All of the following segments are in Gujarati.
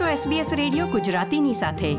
છો SBS રેડિયો ગુજરાતીની સાથે.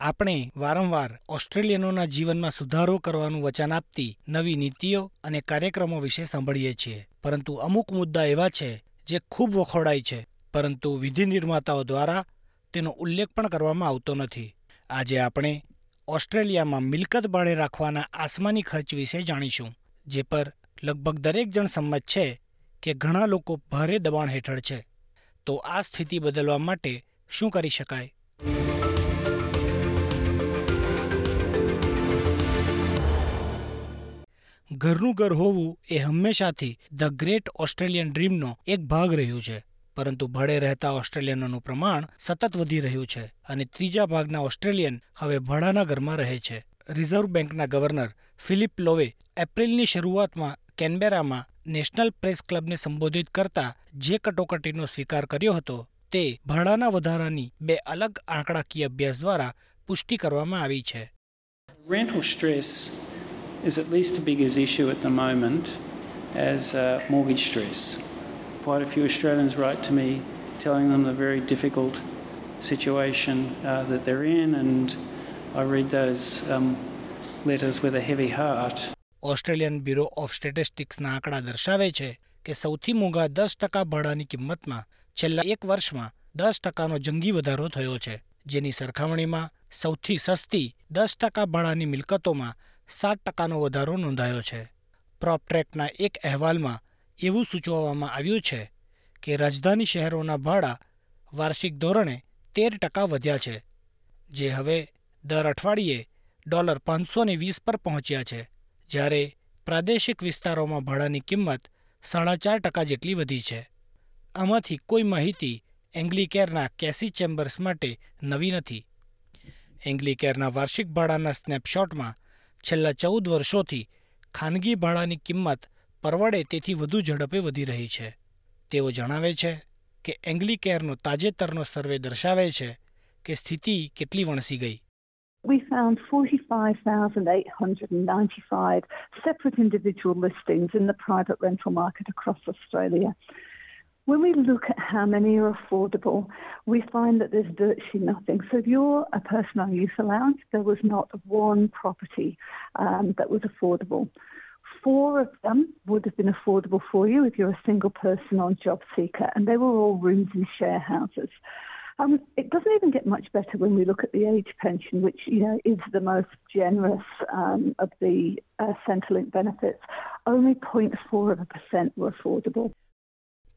આપણે વારંવાર ઓસ્ટ્રેલિયનોના જીવનમાં સુધારો કરવાનું વચન આપતી નવી નીતિઓ અને કાર્યક્રમો વિશે સાંભળીએ છીએ. પરંતુ અમુક મુદ્દા એવા છે જે ખૂબ વખોડાય છે, પરંતુ વિધિ નિર્માતાઓ દ્વારા તેનો ઉલ્લેખ પણ કરવામાં આવતો નથી. આજે આપણે ઓસ્ટ્રેલિયામાં મિલકત ભાડે રાખવાના આસમાની ખર્ચ વિશે જાણીશું, જે પર લગભગ દરેક જણ સંમત છે કે ઘણા લોકો ભારે દબાણ હેઠળ છે. તો આ સ્થિતિ બદલવા માટે શું કરી શકાય? ઘરનું ઘર હોવું એ હંમેશાથી ધ ગ્રેટ ઓસ્ટ્રેલિયન ડ્રીમનો એક ભાગ રહ્યું છે, પરંતુ ભળે રહેતા ઓસ્ટ્રેલિયનોનું પ્રમાણ સતત વધી રહ્યું છે અને ત્રીજા ભાગના ઓસ્ટ્રેલિયન હવે ભળાના ઘરમાં રહે છે. રિઝર્વ બેંકના ગવર્નર ફિલિપ લોવે એપ્રિલની શરૂઆતમાં કેનબેરામાં નેશનલ પ્રેસ ક્લબને સંબોધિત કરતા જે કટોકટીનો સ્વીકાર કર્યો હતો તે ભાડાના વધારાની બે અલગ આંકડાકીય અભ્યાસ દ્વારા પુષ્ટિ કરવામાં આવી છે Rental stress is at least the biggest issue at the moment as uh, mortgage stress. Quite a few Australians write to me telling them the very difficult situation uh, that they're in, and I read those um, letters with a heavy heart. Australian bureau of સ્ટેટિસ્ટિક્સના આંકડા દર્શાવે છે કે સૌથી મોંઘા દસ ટકા ભાડાની કિંમતમાં છેલ્લા એક વર્ષમાં દસ ટકાનો જંગી વધારો થયો છે. જેની સરખામણીમાં સૌથી સસ્તી દસ ટકા ભાડાની મિલકતોમાં સાત ટકાનો વધારો નોંધાયો છે. પ્રોપટ્રેકના એક અહેવાલમાં એવું સૂચવવામાં આવ્યું છે કે રાજધાની શહેરોના ભાડા વાર્ષિક ધોરણે તેર ટકા વધ્યા છે, જે હવે દર અઠવાડિયે ડોલર પાંચસો વીસ પર પહોંચ્યા છે. જ્યારે પ્રાદેશિક વિસ્તારોમાં ભાડાની કિંમત સાડા ચાર ટકા જેટલી વધી છે. આમાંથી કોઈ માહિતી એંગ્લિકેરના કેસી ચેમ્બર્સ માટે નવી નથી. એંગ્લિકેરના વાર્ષિક ભાડાના સ્નેપશોટમાં છેલ્લા ચૌદ વર્ષોથી ખાનગી ભાડાની કિંમત પરવડે તેથી વધુ ઝડપે વધી રહી છે. તેઓ જણાવે છે કે એંગ્લીકેરનો તાજેતરનો સર્વે દર્શાવે છે કે સ્થિતિ કેટલી વણસી ગઈ. We found 45,895 separate individual listings in the private rental market across Australia. When we look at how many are affordable, we find that there's virtually nothing. So if you're a person on youth allowance, there was not one property um, that was affordable. Four of them would have been affordable for you if you're a single person on job seeker, and they were all rooms in share houses. Um, it doesn't even get much better when we look at the age pension, which you know is the most generous um, of the uh, Centrelink benefits. Only 0.4 of a percent were affordable.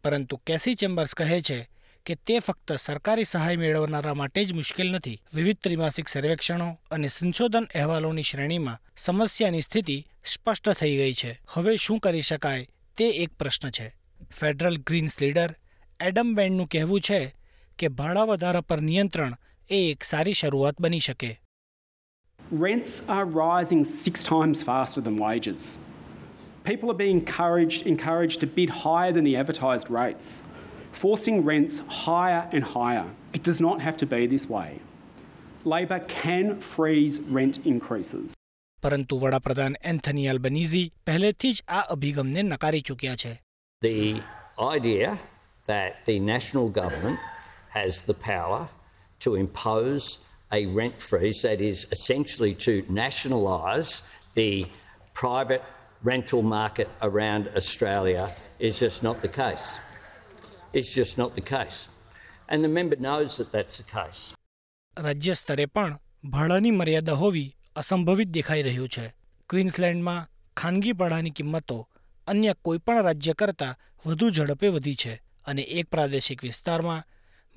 પરંતુ કેસી ચેમ્બર્સ કહે છે કે તે ફક્ત સરકારી સહાય મેળવનારા માટે જ મુશ્કેલ નથી વિવિધ ત્રિમાસિક સર્વેક્ષણો અને સંશોધન અહેવાલોની શ્રેણીમાં સમસ્યાની સ્થિતિ સ્પષ્ટ થઈ ગઈ છે હવે શું કરી શકાય તે એક પ્રશ્ન છે ફેડરલ ગ્રીન્સ લીડર એડમ બેન્ડનું કહેવું છે કે ભાડા વધારા પર નિયંત્રણ એ એક સારી શરૂઆત બની શકે Rents are rising six times faster than wages. People are being encouraged, encouraged to bid higher than the advertised rates, forcing rents higher and higher. It does not have to be this way. Labor can freeze rent increases. પરંતુ વડાપ્રધાન એન્થની અલ્બનીઝી પહેલેથી જ આ અભિગમને નકારી ચૂક્યા છે The idea that the national government has the power to impose a rent freeze that is essentially to nationalise the private rental market around Australia is just not the case. It's just not the case. And the member knows that that's the case. રાજ્ય સ્તરે પણ ભાડાની મર્યાદા હોવી અસંભવિત દેખાઈ રહ્યું છે ક્વીન્સલેન્ડમાં ખાનગી ભાડાની કિંમતો અન્ય કોઈપણ રાજ્ય કરતાં વધુ ઝડપે વધી છે અને એક પ્રાદેશિક વિસ્તારમાં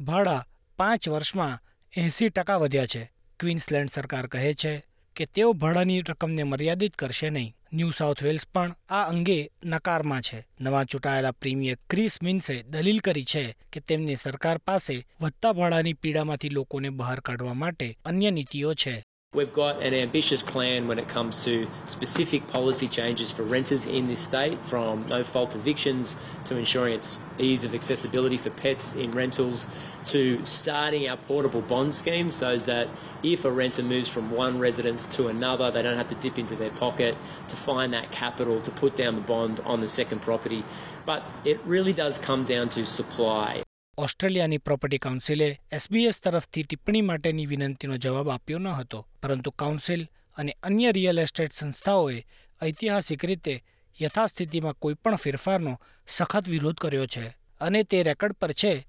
ભાડા પાંચ વર્ષમાં એંસી ટકા વધ્યા છે. ક્વીન્સલેન્ડ સરકાર કહે છે કે તેઓ ભાડાની રકમને મર્યાદિત કરશે નહીં. ન્યૂ સાઉથ વેલ્સ પણ આ અંગે નકારમાં છે. નવા ચૂંટાયેલા પ્રીમિયર ક્રિસ મિન્સે દલીલ કરી છે કે તેમની સરકાર પાસે વધતા ભાડાની પીડામાંથી લોકોને બહાર કાઢવા માટે અન્ય નીતિઓ છે. We've got an ambitious plan when it comes to specific policy changes for renters in this state, from no fault evictions to ensuring its ease of accessibility for pets in rentals to starting our portable bond scheme so that if a renter moves from one residence to another, they don't have to dip into their pocket to find that capital to put down the bond on the second property. But it really does come down to supply. ઓસ્ટ્રેલિયાની પ્રોપર્ટી કાઉન્સિલે એસબીએસ તરફથી ટિપ્પણી માટેની વિનંતીનો જવાબ આપ્યો ન હતો, પરંતુ કાઉન્સિલ અને અન્ય રિયલ એસ્ટેટ સંસ્થાઓએ ઐતિહાસિક રીતે યથાસ્થિતિમાં કોઈપણ ફેરફારનો સખત વિરોધ કર્યો છે અને તે રેકર્ડ પર છે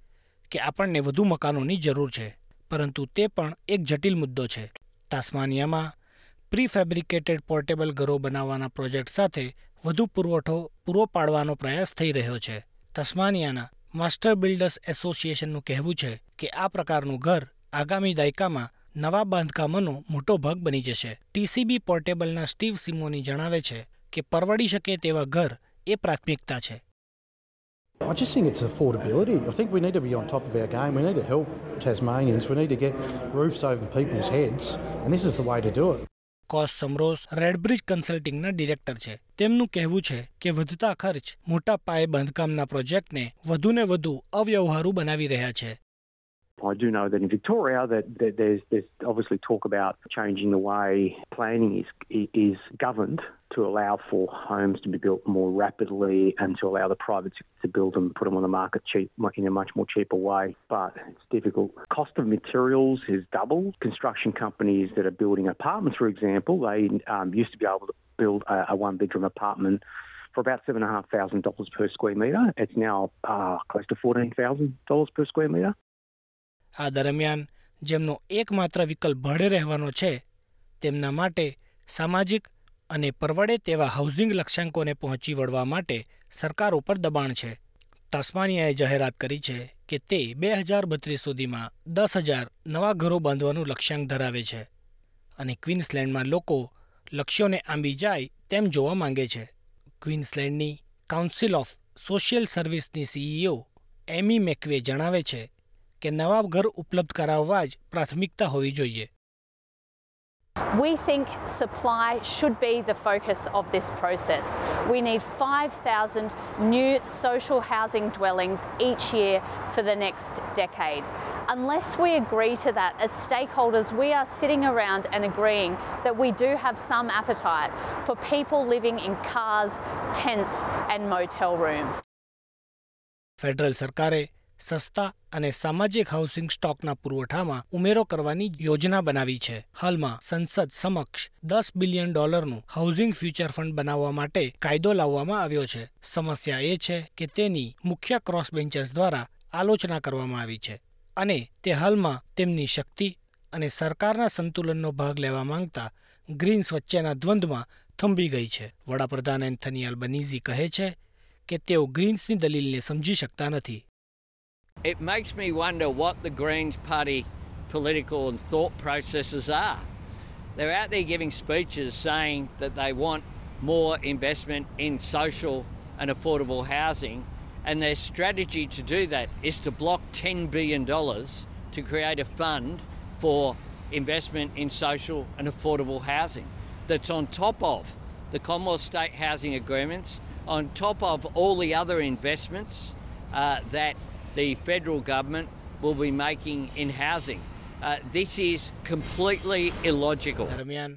કે આપણને વધુ મકાનોની જરૂર છે, પરંતુ તે પણ એક જટિલ મુદ્દો છે. તાસ્માનિયામાં પ્રીફેબ્રિકેટેડ પોર્ટેબલ ઘરો બનાવવાના પ્રોજેક્ટ સાથે વધુ પુરવઠો પૂરો પાડવાનો પ્રયાસ થઈ રહ્યો છે. તસ્માનિયાના માસ્ટર બિલ્ડર્સ એસોસિએશનનું કહેવું છે કે આ પ્રકારનું ઘર આગામી દાયકામાં નવા બાંધકામોનો મોટો ભાગ બની જશે ટીસીબી પોર્ટેબલના સ્ટીવ સિમોની જણાવે છે કે પરવડી શકે તેવા ઘર એ પ્રાથમિકતા છે I just think it's affordability. I think we need to be on top of our game. We need to help Tasmanians. We need to get roofs over people's heads, and this is the way to do it. Kos Samaras Redbridge કન્સલ્ટિંગના director છે. તેમનું કહેવું છે કે વધતા ખર્ચ મોટા પાયે બાંધકામના પ્રોજેક્ટને વધુને વધુ અવ્યવહારુ બનાવી રહ્યા છે. I do know that in Victoria that, that there's there's obviously talk about changing the way planning is is governed to allow for homes to be built more rapidly and to allow the private to build them, put them on the market cheap in a much more cheaper way. But it's difficult. Cost of materials has doubled. Construction companies that are building apartments, for example, they um, used to be able to build a, a one bedroom apartment for about seven and a half thousand dollars per square metre. It's now uh, close to fourteen thousand dollars per square metre. આ દરમિયાન જેમનો એકમાત્ર વિકલ્પ ભાડે રહેવાનો છે, તેમના માટે સામાજિક અને પરવડે તેવા હાઉસિંગ લક્ષ્યાંકોને પહોંચી વળવા માટે સરકાર ઉપર દબાણ છે. તાસ્માનિયાએ જાહેરાત કરી છે કે તે બે હજાર બત્રીસ સુધીમાં દસ હજાર નવા ઘરો બાંધવાનું લક્ષ્યાંક ધરાવે છે અને ક્વીન્સલેન્ડમાં લોકો લક્ષ્યોને આંબી જાય તેમ જોવા માંગે છે. ક્વીન્સલેન્ડની કાઉન્સિલ ઓફ સોશિયલ સર્વિસની સીઈઓ એમી મેકવે જણાવે છે કે નવા ઘર ઉપલબ્ધ કરાવવા જ પ્રાથમિકતા હોવી જોઈએ We think supply should be the focus of this process. We need 5,000 new social housing dwellings each year for the next decade. Unless we agree to that as stakeholders, we are sitting around and agreeing that we do have some appetite for people living in cars, tents, and motel rooms. Federal સરકારે સસ્તા અને સામાજિક હાઉસિંગ સ્ટોકના પુરવઠામાં ઉમેરો કરવાની યોજના બનાવી છે. હાલમાં સંસદ સમક્ષ દસ બિલિયન ડોલરનું હાઉસિંગ ફ્યુચર ફંડ બનાવવા માટે કાયદો લાવવામાં આવ્યો છે. સમસ્યા એ છે કે તેની મુખ્ય ક્રોસ બેન્ચર્સ દ્વારા આલોચના કરવામાં આવી છે અને તે હાલમાં તેમની શક્તિ અને સરકારના સંતુલનનો ભાગ લેવા માંગતા ગ્રીન્સ વચ્ચેના દ્વંદ્વમાં થંભી ગઈ છે. વડાપ્રધાન એન્થની અલ્બનીઝી કહે છે કે તેઓ ગ્રીન્સની દલીલને સમજી શકતા નથી. It makes me wonder what the Greens Party political and thought processes are. They're out there giving speeches saying that they want more investment in social and affordable housing, and their strategy to do that is to block $10 billion to create a fund for investment in social and affordable housing that's on top of the Commonwealth State housing agreements, on top of all the other investments uh, that the federal government will be making in housing. Uh, this is completely illogical. દરમિયાન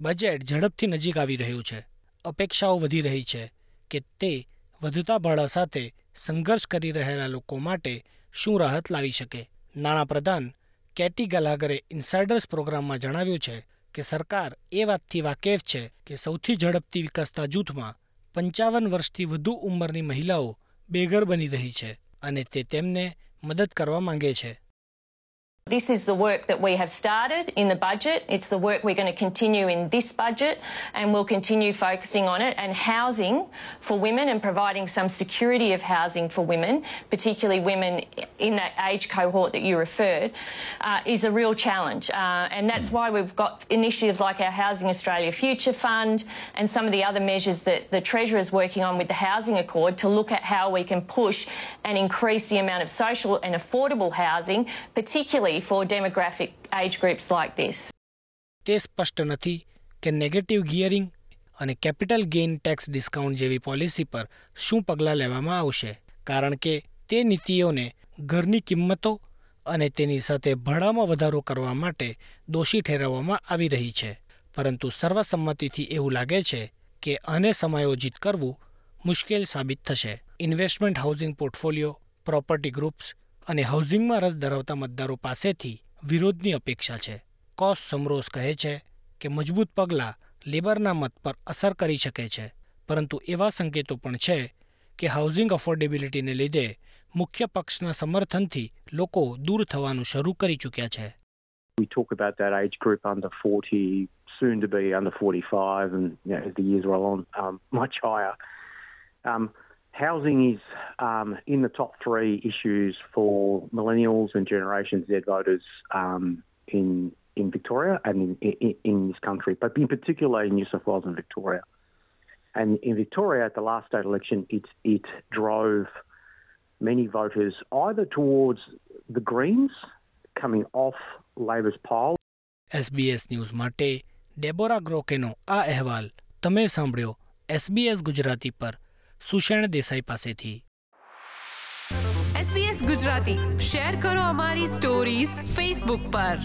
બજેટ ઝડપથી નજીક આવી રહ્યું છે અપેક્ષાઓ વધી રહી છે કે તે વધતા ભાડા સાથે સંઘર્ષ કરી રહેલા લોકો માટે શું રાહત લાવી શકે નાણાપ્રધાન કેટી ગલાગરે ઇન્સાઇડર્સ પ્રોગ્રામમાં જણાવ્યું છે કે સરકાર એ વાતથી વાકેફ છે કે સૌથી ઝડપથી વિકસતા જૂથમાં પંચાવન વર્ષથી વધુ ઉંમરની મહિલાઓ બેઘર બની રહી છે અને તે તેમને મદદ કરવા માંગે છે. This is the work that we have started in the budget. It's the work we're going to continue in this budget and we'll continue focusing on it. And housing for women and providing some security of housing for women, particularly women in that age cohort that you referred, uh, is a real challenge. Uh, and that's why we've got initiatives like our Housing Australia Future Fund and some of the other measures that the Treasurer is working on with the Housing Accord to look at how we can push and increase the amount of social and affordable housing, particularly for demographic age groups like this. તે સ્પષ્ટ નથી કે નેગેટિવ ગિયરિંગ અને કેપિટલ ગેઇન ટેક્સ ડિસ્કાઉન્ટ જેવી પોલિસી પર શું પગલાં લેવામાં આવશે. કારણ કે તે નીતિઓને ઘરની કિંમતો અને તેની સાથે ભાડામાં વધારો કરવા માટે દોષી ઠેરવવામાં આવી રહી છે. પરંતુ સર્વસંમતિથી એવું લાગે છે કે આને સમાયોજિત કરવું મુશ્કેલ સાબિત થશે. Investment housing portfolio, property groups અને હાઉસિંગમાં રસ ધરાવતા મતદારો પાસેથી વિરોધની અપેક્ષા છે કોસ સમરોસ કહે છે કે મજબૂત પગલાં લેબરના મત પર અસર કરી શકે છે પરંતુ એવા સંકેતો પણ છે કે હાઉસિંગ અફોર્ડેબિલિટીને લીધે મુખ્ય પક્ષના સમર્થનથી લોકો દૂર થવાનું શરૂ કરી ચૂક્યા છે We talk about that age group under 40, soon to be under 45, and you know, as the years roll on, um, much higher. Um, housing is um, in the top three issues for millennials and Generation Z voters um, in in Victoria and in, in, in this country, but in particular in New South Wales and Victoria. And in Victoria, at the last state election, it it drove many voters either towards the Greens coming off Labor's pile. SBS news માટે ડેબોરા ગ્રોકેનો આ અહેવાલ તમે સાંભળ્યો એસબીએસ ગુજરાતી પર સુષેણ દેસાઈ પાસેથી. SBS ગુજરાતી. શેર કરો અમારી સ્ટોરીઝ ફેસબુક પર.